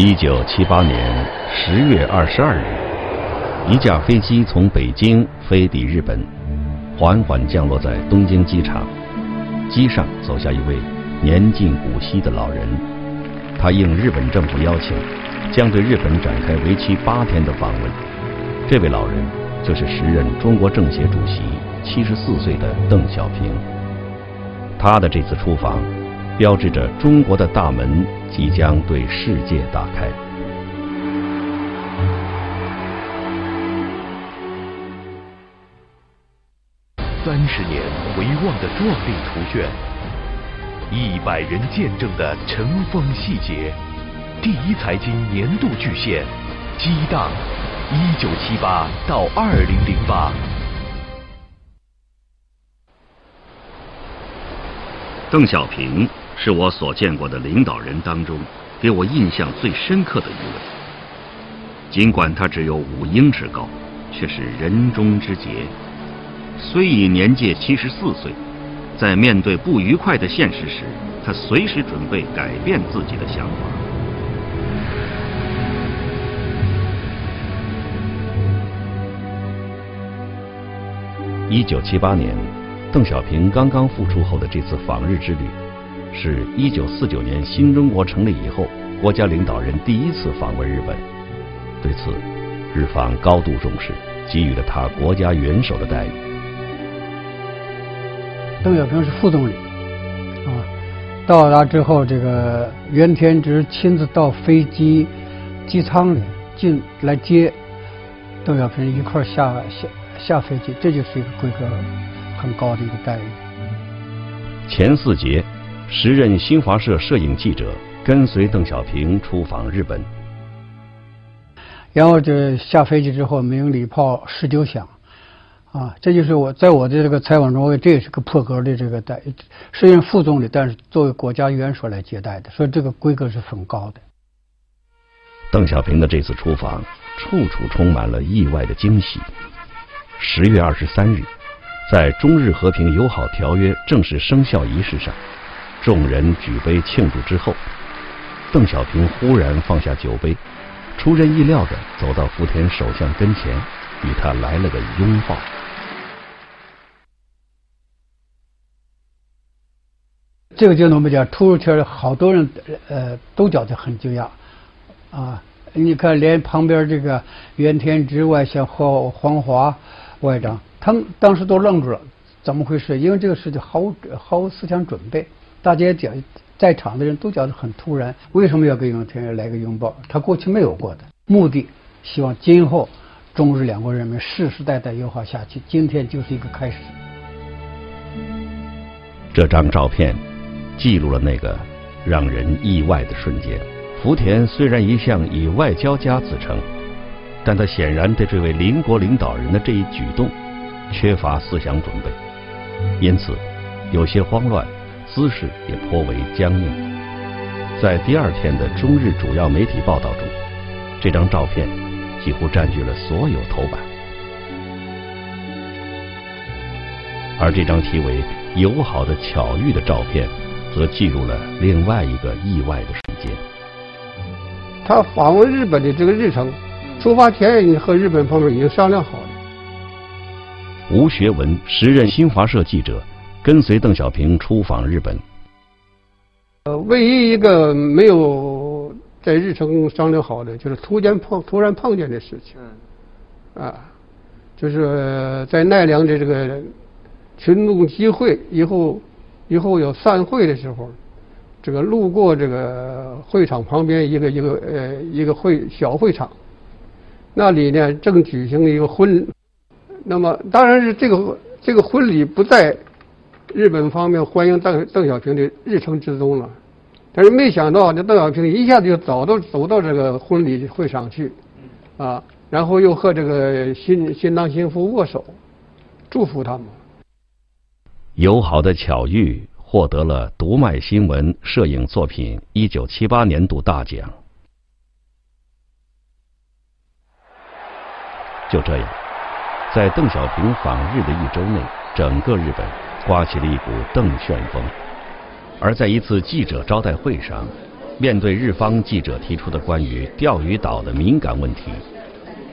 一九七八年十月二十二日，一架飞机从北京飞抵日本，缓缓降落在东京机场。机上走下一位年近古稀的老人，他应日本政府邀请，将对日本展开为期八天的访问。这位老人就是时任中国政协主席、七十四岁的邓小平。他的这次出访。标志着中国的大门即将对世界打开。三十年回望的壮丽图卷，一百人见证的尘封细节。第一财经年度巨献，激荡一九七八到二零零八。邓小平。是我所见过的领导人当中，给我印象最深刻的一位。尽管他只有五英尺高，却是人中之杰。虽已年届七十四岁，在面对不愉快的现实时，他随时准备改变自己的想法。一九七八年，邓小平刚刚复出后的这次访日之旅。是一九四九年新中国成立以后，国家领导人第一次访问日本。对此，日方高度重视，给予了他国家元首的待遇。邓小平是副总理，啊，到达之后，这个袁天直亲自到飞机机舱里进来接邓小平一块下下下飞机，这就是一个规格很高的一个待遇。前四节。时任新华社摄影记者跟随邓小平出访日本，然后就下飞机之后鸣礼炮十九响，啊，这就是我在我的这个采访中，这也是个破格的这个待遇。虽然副总理，但是作为国家元首来接待的，所以这个规格是很高的。邓小平的这次出访，处处充满了意外的惊喜。十月二十三日，在中日和平友好条约正式生效仪式上。众人举杯庆祝之后，邓小平忽然放下酒杯，出人意料的走到福田首相跟前，与他来了个拥抱。这个就那么讲，突如其来，好多人呃都觉得很惊讶啊！你看，连旁边这个袁天直外相和黄华外长，他们当时都愣住了，怎么回事？因为这个事情毫无毫无思想准备。大家讲，在场的人都觉得很突然，为什么要给永田来个拥抱？他过去没有过的目的，希望今后中日两国人民世世代代友好下去。今天就是一个开始。这张照片记录了那个让人意外的瞬间。福田虽然一向以外交家自称，但他显然对这位邻国领导人的这一举动缺乏思想准备，因此有些慌乱。姿势也颇为僵硬。在第二天的中日主要媒体报道中，这张照片几乎占据了所有头版。而这张题为“友好的巧遇”的照片，则记录了另外一个意外的瞬间。他访问日本的这个日程，出发前已经和日本方面已经商量好了。吴学文，时任新华社记者。跟随邓小平出访日本，呃，唯一一个没有在日程商量好的，就是突然碰突然碰见的事情。啊，就是在奈良的这个群众集会以后，以后要散会的时候，这个路过这个会场旁边一个一个呃一个会小会场，那里呢正举行一个婚，那么当然是这个这个婚礼不在。日本方面欢迎邓邓小平的日程之中了，但是没想到这邓小平一下子就走到走到这个婚礼会上去，啊，然后又和这个新新郎新妇握手，祝福他们。友好的巧遇获得了读卖新闻摄影作品一九七八年度大奖。就这样，在邓小平访日的一周内，整个日本。刮起了一股邓旋风，而在一次记者招待会上，面对日方记者提出的关于钓鱼岛的敏感问题，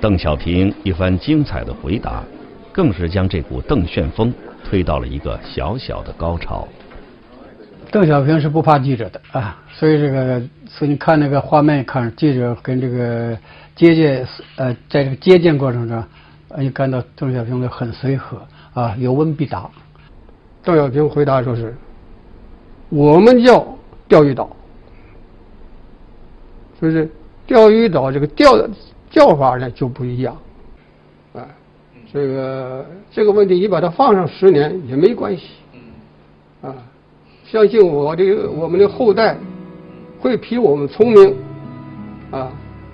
邓小平一番精彩的回答，更是将这股邓旋风推到了一个小小的高潮。邓小平是不怕记者的啊，所以这个，所以你看那个画面，看记者跟这个接见，呃，在这个接见过程中，你感到邓小平的很随和啊，有问必答。邓小平回答说是：“我们叫钓鱼岛。”就是钓鱼岛这个钓叫法呢就不一样，啊，这个这个问题你把它放上十年也没关系，啊，相信我的我们的后代会比我们聪明，啊，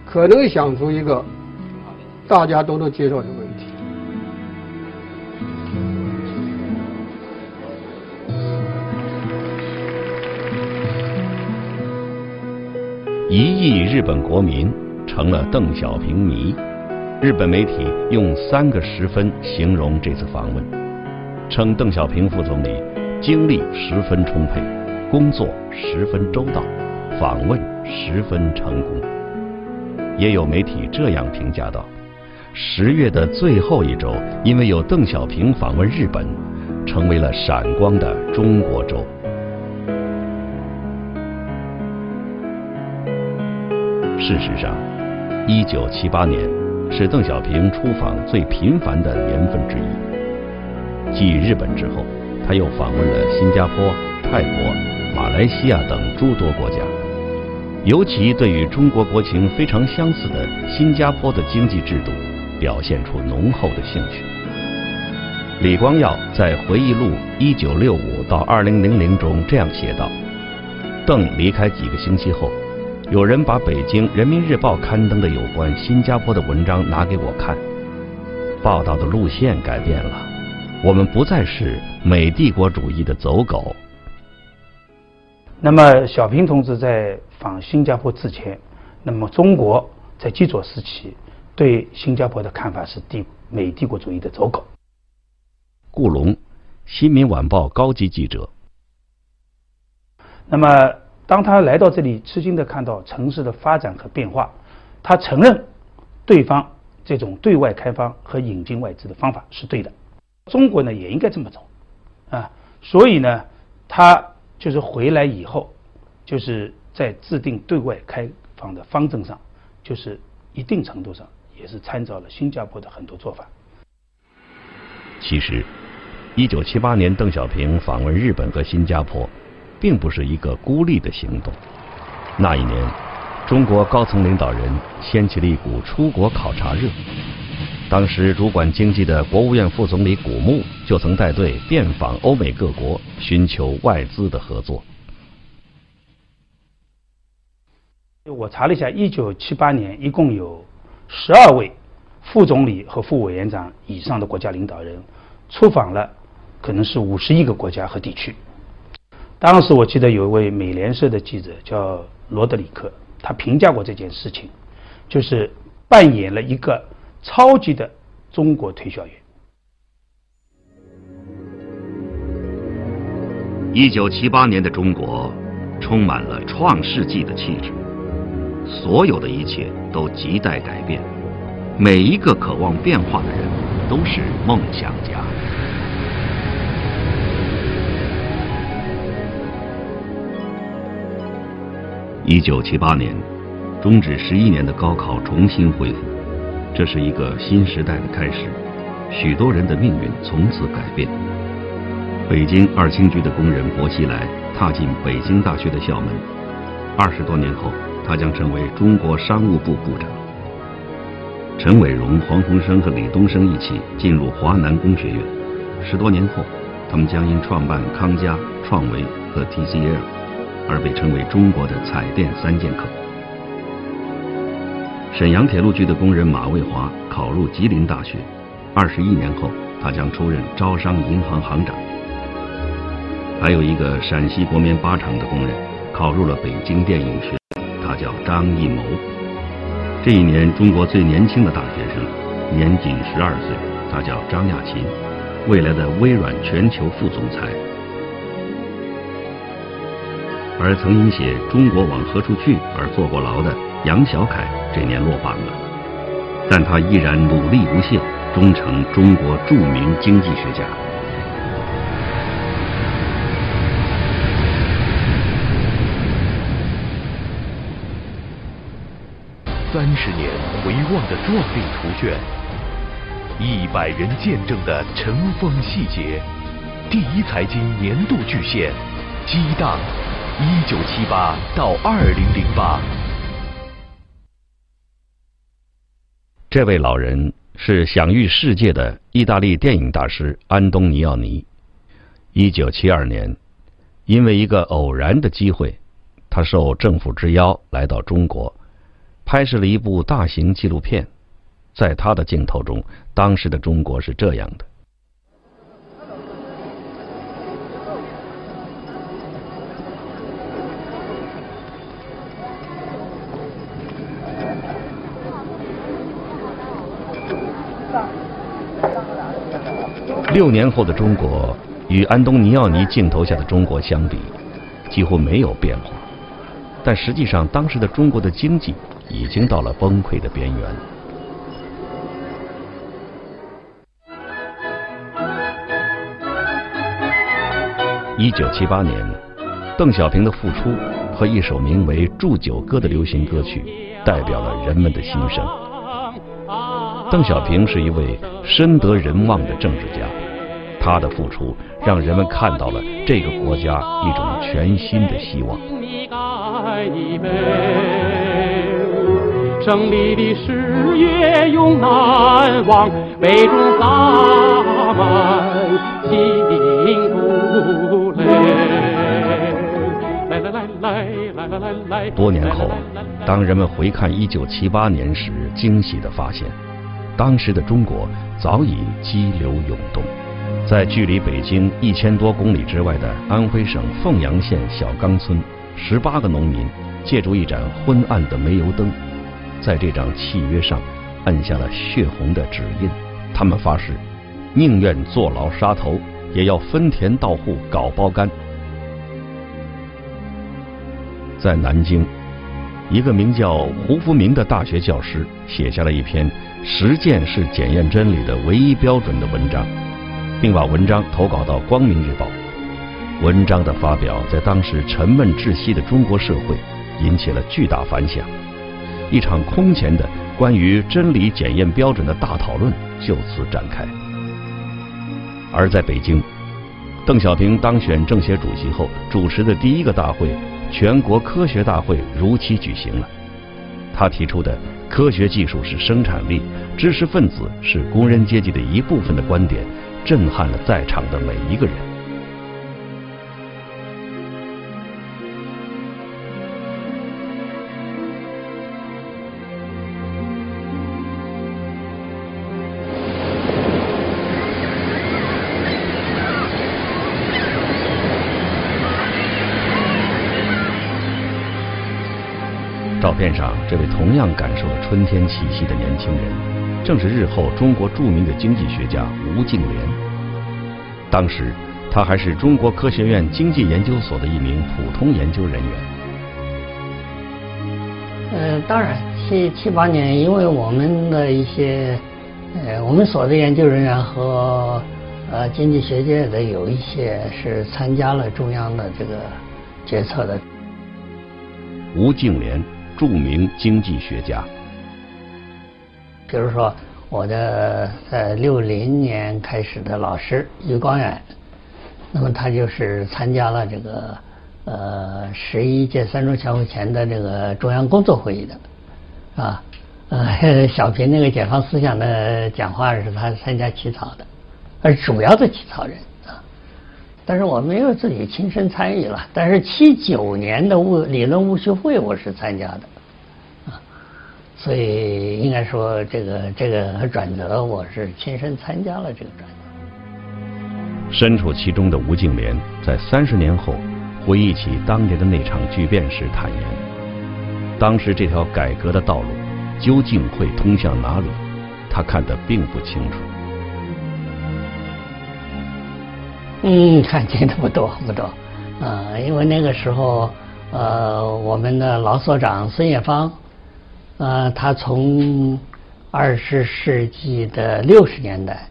可能想出一个大家都能接受的问题。一亿日本国民成了邓小平迷。日本媒体用三个十分形容这次访问，称邓小平副总理精力十分充沛，工作十分周到，访问十分成功。也有媒体这样评价道：十月的最后一周，因为有邓小平访问日本，成为了闪光的中国周。事实上，一九七八年是邓小平出访最频繁的年份之一。继日本之后，他又访问了新加坡、泰国、马来西亚等诸多国家。尤其对于中国国情非常相似的新加坡的经济制度，表现出浓厚的兴趣。李光耀在回忆录《一九六五到二零零零》中这样写道：“邓离开几个星期后。”有人把北京人民日报刊登的有关新加坡的文章拿给我看，报道的路线改变了，我们不再是美帝国主义的走狗。那么，小平同志在访新加坡之前，那么中国在基佐时期对新加坡的看法是帝美帝国主义的走狗。顾龙，新民晚报高级记者。那么。当他来到这里，吃惊的看到城市的发展和变化，他承认对方这种对外开放和引进外资的方法是对的，中国呢也应该这么走，啊，所以呢，他就是回来以后，就是在制定对外开放的方针上，就是一定程度上也是参照了新加坡的很多做法。其实，一九七八年邓小平访问日本和新加坡。并不是一个孤立的行动。那一年，中国高层领导人掀起了一股出国考察热。当时主管经济的国务院副总理古牧就曾带队遍访欧美各国，寻求外资的合作。我查了一下，一九七八年一共有十二位副总理和副委员长以上的国家领导人出访了，可能是五十一个国家和地区。当时我记得有一位美联社的记者叫罗德里克，他评价过这件事情，就是扮演了一个超级的中国推销员。一九七八年的中国充满了创世纪的气质，所有的一切都亟待改变，每一个渴望变化的人都是梦想家。一九七八年，终止十一年的高考重新恢复，这是一个新时代的开始，许多人的命运从此改变。北京二轻局的工人薄熙来踏进北京大学的校门，二十多年后，他将成为中国商务部部长。陈伟荣、黄鸿生和李东生一起进入华南工学院，十多年后，他们将因创办康佳、创维和 TCL。而被称为中国的彩电三剑客。沈阳铁路局的工人马卫华考入吉林大学，二十一年后，他将出任招商银行行长。还有一个陕西国棉八厂的工人考入了北京电影学，他叫张艺谋。这一年，中国最年轻的大学生，年仅十二岁，他叫张亚勤，未来的微软全球副总裁。而曾因写《中国往何处去》而坐过牢的杨小凯这年落榜了，但他依然努力不懈，终成中国著名经济学家。三十年回望的壮丽图卷，一百人见证的尘封细节。第一财经年度巨献，激荡，一九七八到二零零八。这位老人是享誉世界的意大利电影大师安东尼奥尼。一九七二年，因为一个偶然的机会，他受政府之邀来到中国。拍摄了一部大型纪录片，在他的镜头中，当时的中国是这样的。六年后的中国与安东尼奥尼镜头下的中国相比，几乎没有变化，但实际上，当时的中国的经济。已经到了崩溃的边缘。一九七八年，邓小平的复出和一首名为《祝酒歌》的流行歌曲，代表了人们的心声。邓小平是一位深得人望的政治家，他的付出让人们看到了这个国家一种全新的希望。胜利的誓言永难忘，杯中洒满幸福泪。来来来来来来来来。多年后，当人们回看一九七八年时，惊喜地发现，当时的中国早已激流涌动。在距离北京一千多公里之外的安徽省凤阳县小岗村，十八个农民借助一盏昏暗的煤油灯。在这张契约上，按下了血红的指印。他们发誓，宁愿坐牢杀头，也要分田到户搞包干。在南京，一个名叫胡福明的大学教师写下了一篇“实践是检验真理的唯一标准”的文章，并把文章投稿到《光明日报》。文章的发表，在当时沉闷窒息的中国社会，引起了巨大反响。一场空前的关于真理检验标准的大讨论就此展开。而在北京，邓小平当选政协主席后主持的第一个大会——全国科学大会如期举行了。他提出的“科学技术是生产力，知识分子是工人阶级的一部分”的观点，震撼了在场的每一个人。照片上，这位同样感受了春天气息的年轻人，正是日后中国著名的经济学家吴敬琏。当时，他还是中国科学院经济研究所的一名普通研究人员。呃，当然，七七八年，因为我们的一些，呃，我们所的研究人员和呃经济学界的有一些是参加了中央的这个决策的。吴敬琏。著名经济学家，比如说我的在六零年开始的老师余光远，那么他就是参加了这个呃十一届三中全会前的这个中央工作会议的，啊，呃 小平那个解放思想的讲话是他参加起草的，而主要的起草人啊。但是我没有自己亲身参与了，但是七九年的物理论务学会我是参加的，所以应该说这个这个转折我是亲身参加了这个转折。身处其中的吴敬琏在三十年后回忆起当年的那场巨变时坦言：当时这条改革的道路究竟会通向哪里，他看得并不清楚。嗯，看见的不多不多，啊，因为那个时候呃，我们的老所长孙冶方，呃，他从二十世纪的六十年代，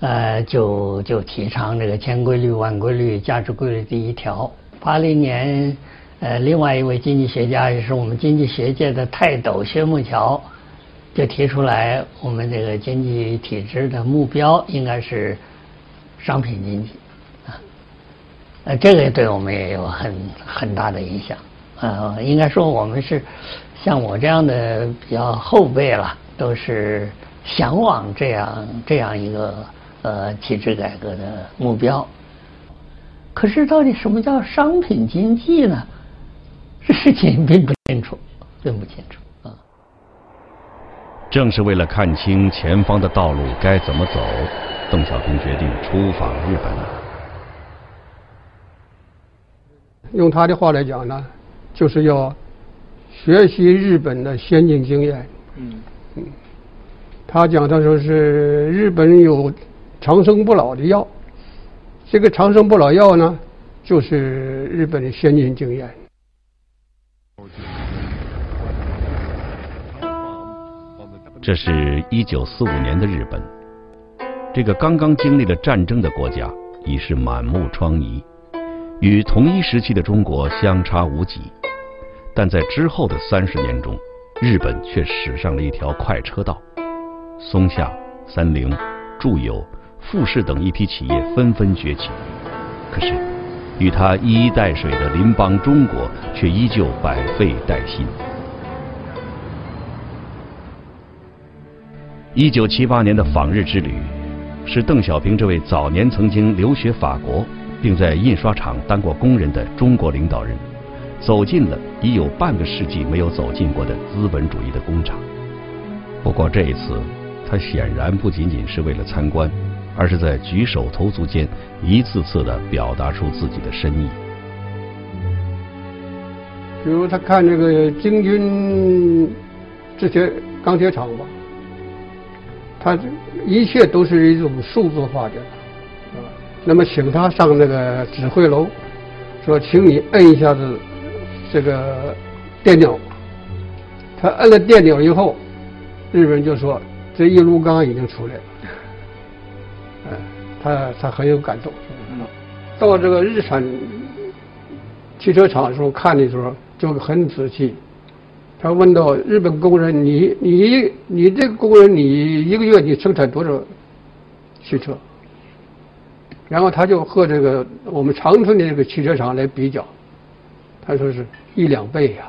呃，就就提倡这个千规律万规律价值规律第一条。八零年，呃，另外一位经济学家也是我们经济学界的泰斗薛木桥，就提出来，我们这个经济体制的目标应该是商品经济。呃，这个对我们也有很很大的影响。呃，应该说我们是像我这样的比较后辈了，都是向往这样这样一个呃体制改革的目标。可是，到底什么叫商品经济呢？这事情并不清楚，并不清楚啊。正是为了看清前方的道路该怎么走，邓小平决定出访日本。用他的话来讲呢，就是要学习日本的先进经验。嗯嗯，他讲他说是日本有长生不老的药，这个长生不老药呢，就是日本的先进经验。这是一九四五年的日本，这个刚刚经历了战争的国家，已是满目疮痍。与同一时期的中国相差无几，但在之后的三十年中，日本却驶上了一条快车道。松下、三菱、住友、富士等一批企业纷纷崛起，可是，与它一衣带水的邻邦中国却依旧百废待兴。一九七八年的访日之旅，是邓小平这位早年曾经留学法国。并在印刷厂当过工人的中国领导人，走进了已有半个世纪没有走进过的资本主义的工厂。不过这一次，他显然不仅仅是为了参观，而是在举手投足间一次次的表达出自己的深意。比如他看这个京军这些钢铁厂吧，他一切都是一种数字化的。那么请他上那个指挥楼，说，请你摁一下子这个电钮。他摁了电钮以后，日本人就说这一炉钢已经出来了。嗯，他他很有感动。到这个日产汽车厂的时候看的时候就很仔细。他问到日本工人：“你你你这个工人，你一个月你生产多少汽车？”然后他就和这个我们长春的这个汽车厂来比较，他说是一两倍呀。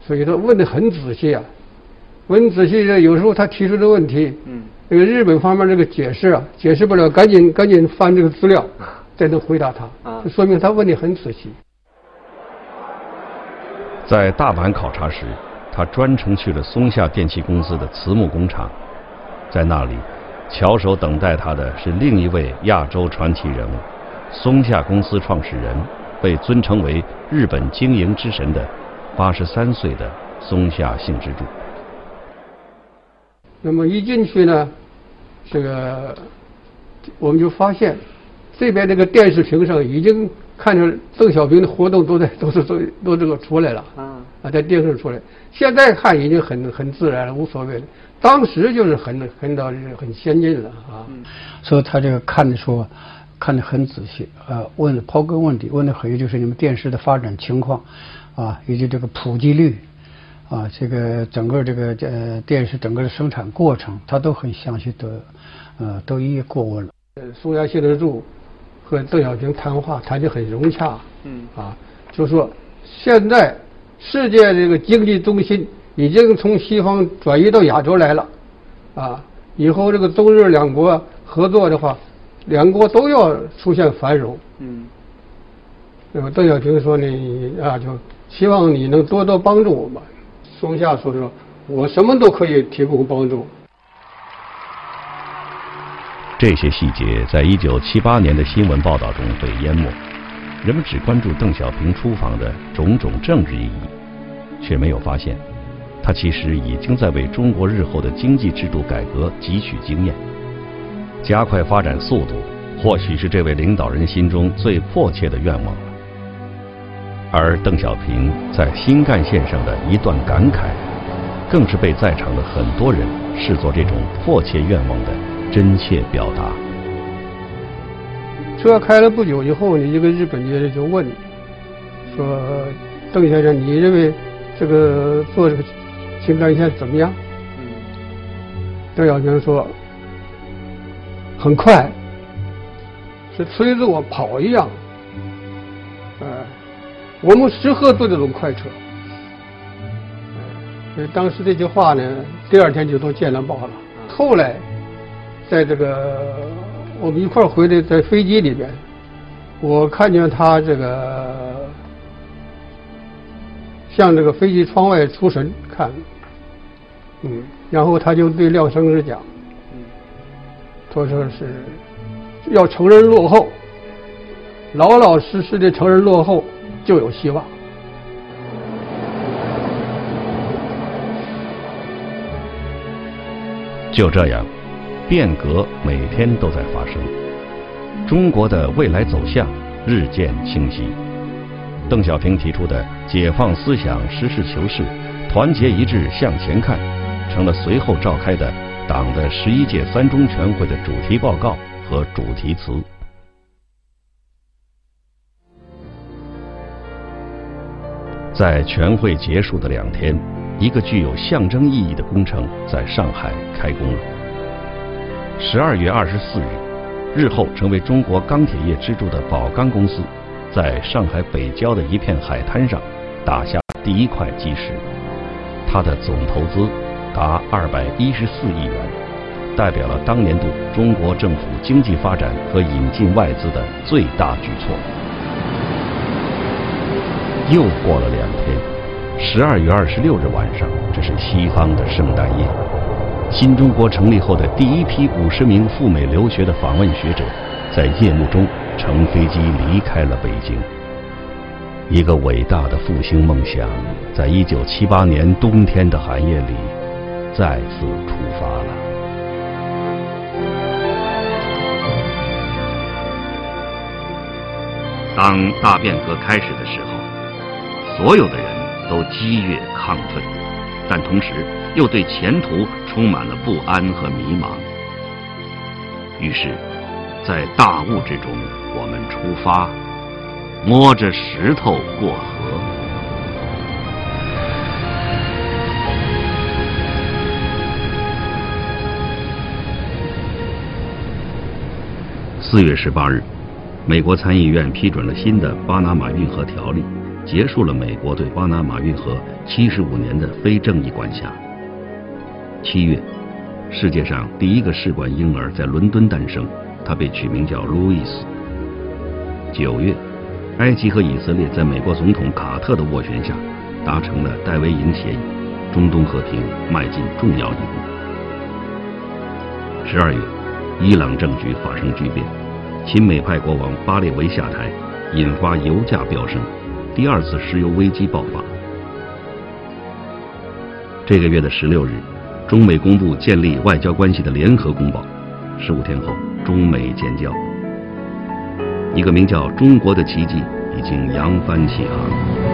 所以他问的很仔细啊，问仔细的有时候他提出的问题，这个日本方面这个解释啊，解释不了，赶紧赶紧翻这个资料，才能回答他。这说明他问的很仔细。在大阪考察时，他专程去了松下电器公司的慈木工厂，在那里。翘首等待他的是另一位亚洲传奇人物，松下公司创始人，被尊称为日本经营之神的八十三岁的松下幸之助。那么一进去呢，这个我们就发现，这边这个电视屏上已经看着邓小平的活动都在 都是都都这个出来了啊啊，在电视出来，现在看已经很很自然了，无所谓了。当时就是很很到很先进了啊，所以他这个看的时候看得很仔细啊，问刨根问底，问的很就是你们电视的发展情况啊，以及这个普及率啊，这个整个这个呃电视整个的生产过程，他都很详细的呃都一一过问了。松下幸之助和邓小平谈话谈得很融洽，嗯啊，就说现在世界这个经济中心。已经从西方转移到亚洲来了，啊，以后这个中日两国合作的话，两国都要出现繁荣。嗯。那么邓小平说呢，啊，就希望你能多多帮助我们。松下说说，我什么都可以提供帮助。这些细节在一九七八年的新闻报道中被淹没，人们只关注邓小平出访的种种政治意义，却没有发现。他其实已经在为中国日后的经济制度改革汲取经验，加快发展速度，或许是这位领导人心中最迫切的愿望了。而邓小平在新干线上的一段感慨，更是被在场的很多人视作这种迫切愿望的真切表达。车开了不久以后呢，一个日本人就问说：“邓先生，你认为这个做这个新干线怎么样？”邓小平说：“很快，是催着我跑一样。”呃，我们适合坐这种快车。所以，当时这句话呢，第二天就都见了报了。后来，在这个我们一块儿回来，在飞机里边，我看见他这个向这个飞机窗外出神看，嗯，然后他就对廖生是讲，说说是要承认落后。老老实实的承认落后，就有希望。就这样，变革每天都在发生，中国的未来走向日渐清晰。邓小平提出的“解放思想，实事求是，团结一致向前看”，成了随后召开的党的十一届三中全会的主题报告和主题词。在全会结束的两天，一个具有象征意义的工程在上海开工了。十二月二十四日，日后成为中国钢铁业支柱的宝钢公司，在上海北郊的一片海滩上打下第一块基石，它的总投资达二百一十四亿元，代表了当年度中国政府经济发展和引进外资的最大举措。又过了两天，十二月二十六日晚上，这是西方的圣诞夜。新中国成立后的第一批五十名赴美留学的访问学者，在夜幕中乘飞机离开了北京。一个伟大的复兴梦想，在一九七八年冬天的寒夜里，再次出发了。当大变革开始的时候。所有的人都激越亢奋，但同时又对前途充满了不安和迷茫。于是，在大雾之中，我们出发，摸着石头过河。四月十八日，美国参议院批准了新的巴拿马运河条例。结束了美国对巴拿马运河七十五年的非正义管辖。七月，世界上第一个试管婴儿在伦敦诞生，他被取名叫路易斯。九月，埃及和以色列在美国总统卡特的斡旋下，达成了戴维营协议，中东和平迈进重要一步。十二月，伊朗政局发生巨变，亲美派国王巴列维下台，引发油价飙升。第二次石油危机爆发。这个月的十六日，中美公布建立外交关系的联合公报。十五天后，中美建交。一个名叫“中国的奇迹”已经扬帆起航。